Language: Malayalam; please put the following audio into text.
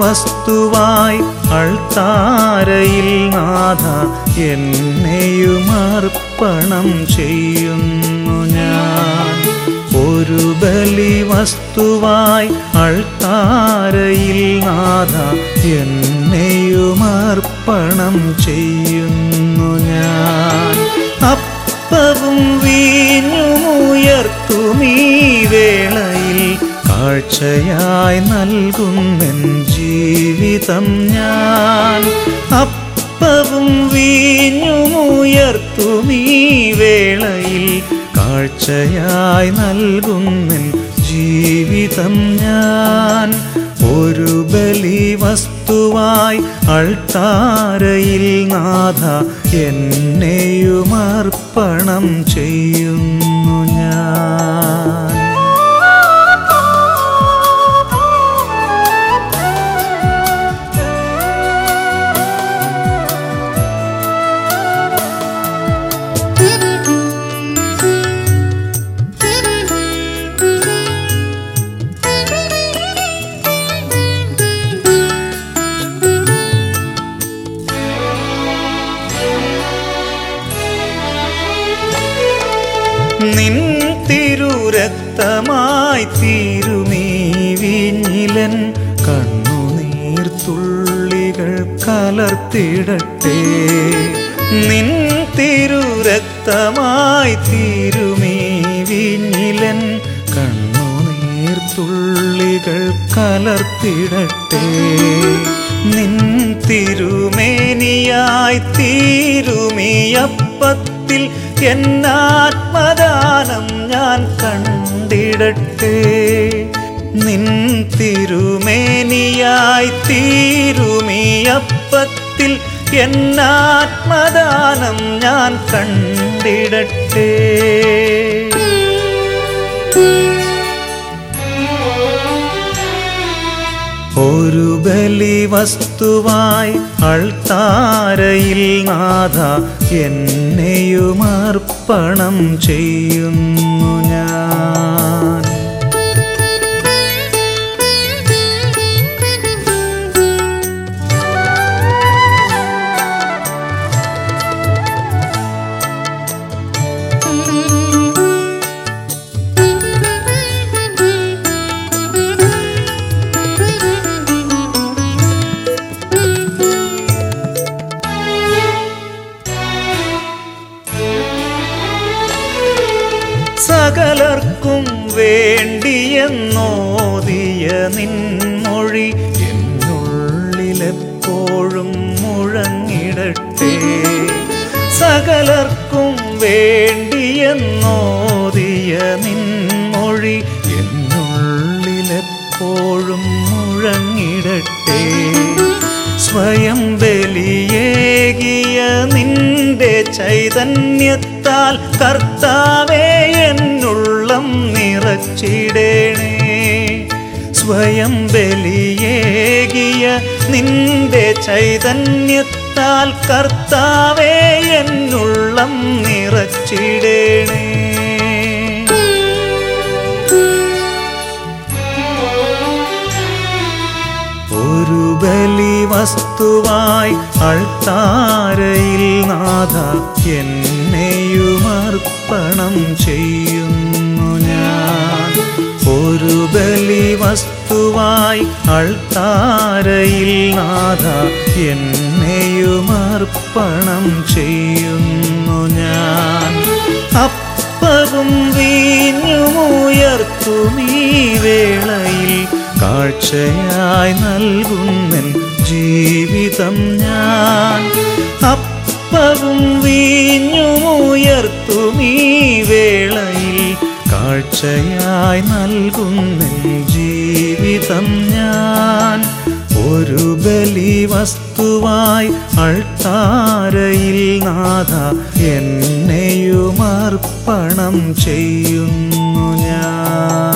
വസ്തുവായി അൾത്താരയിൽ നാഥ എന്നെയുമർപ്പണം ചെയ്യുന്നു ഞാൻ. ഒരു ബലി വസ്തുവായി അൾത്താരയിൽ നാഥ എന്നെയുമർപ്പണം ചെയ്യുന്നു ഞാൻ. അപ്പവും കാഴ്ചയായി നൽകുന്നെൻ ജീവിതം ഞാൻ. അപ്പവും വീഞ്ഞുമുയർത്തുമീ വേളയിൽ കാഴ്ചയായി നൽകുന്നെൻ ജീവിതം ഞാൻ. ഒരു ബലി വസ്തുവായി അൾത്താരയിൽ നാഥ എന്നെയുമർപ്പണം ചെയ്യുന്നു ഞാൻ. നിൻ തിരുരക്തമായി തീരുമീ വിഞ്ഞിലൻ. കണ്ണുനീർത്തുള്ളികൾ കലർത്തിടട്ടെ. നിൻ തിരുരക്തമായി തീരുമീ വിഞ്ഞിലൻ. കണ്ണുനീർത്തുള്ളികൾ കലർത്തിടട്ടെ. നിൻ തിരുമേനിയായി തീരുമിയപ്പത്തിൽ എന്നാത്മദാനം ഞാൻ കണ്ടിടട്ടെ. നിൻ തിരുമേനിയായി തീരുമിയപ്പത്തിൽ എന്നാത്മദാനം ഞാൻ കണ്ടിടട്ടെ. ബലി വസ്തുവായി അൾത്താരയിൽ നാഥ എന്നെയുമർപ്പണം ചെയ്യുന്നു ഞാൻ. സകലർക്കും വേണ്ടിയെന്നോതിയ നിൻമൊഴി എന്നുള്ളിലെപ്പോഴും മുഴങ്ങിടട്ടെ. സകലർക്കും വേണ്ടിയെന്നോതിയ നിൻമൊഴി എന്നുള്ളിലെപ്പോഴും മുഴങ്ങിടട്ടെ. സ്വയം ബലിയേകിയ നിന്റെ ചൈതന്യത്താൽ കർത്താവേ നിറച്ചിടേണേ സ്വയം ബലിയേകിയ നിന്റെ ചൈതന്യത്താൽ കർത്താവേ എന്നുള്ളം നിറച്ചിടേണേ. ഒരു ബലി വസ്തുവായി അൾത്താരയിൽ നാഥ എന്നെയുമർപ്പണം ചെയ്യുന്നു. ഒരു ബലി വസ്തുവായി അൾത്താരയിൽ നാഥ എന്നെയുമർപ്പണം ചെയ്യുന്നു ഞാൻ. അപ്പവും വീഞ്ഞുമുയർത്തുമീ വേളയിൽ കാഴ്ചയായി നൽകുന്നൻ ജീവിതം ഞാൻ. അപ്പവും വീഞ്ഞുമുയർത്തുമീ വേളയിൽ കാഴ്ചയായി നൽകുന്നെൻ ജീവിതം ഞാൻ. ഒരു ബലി വസ്തുവായി അൾത്താരയിൽ നാഥ എന്നെയുമർപ്പണം ചെയ്യുന്നു ഞാൻ.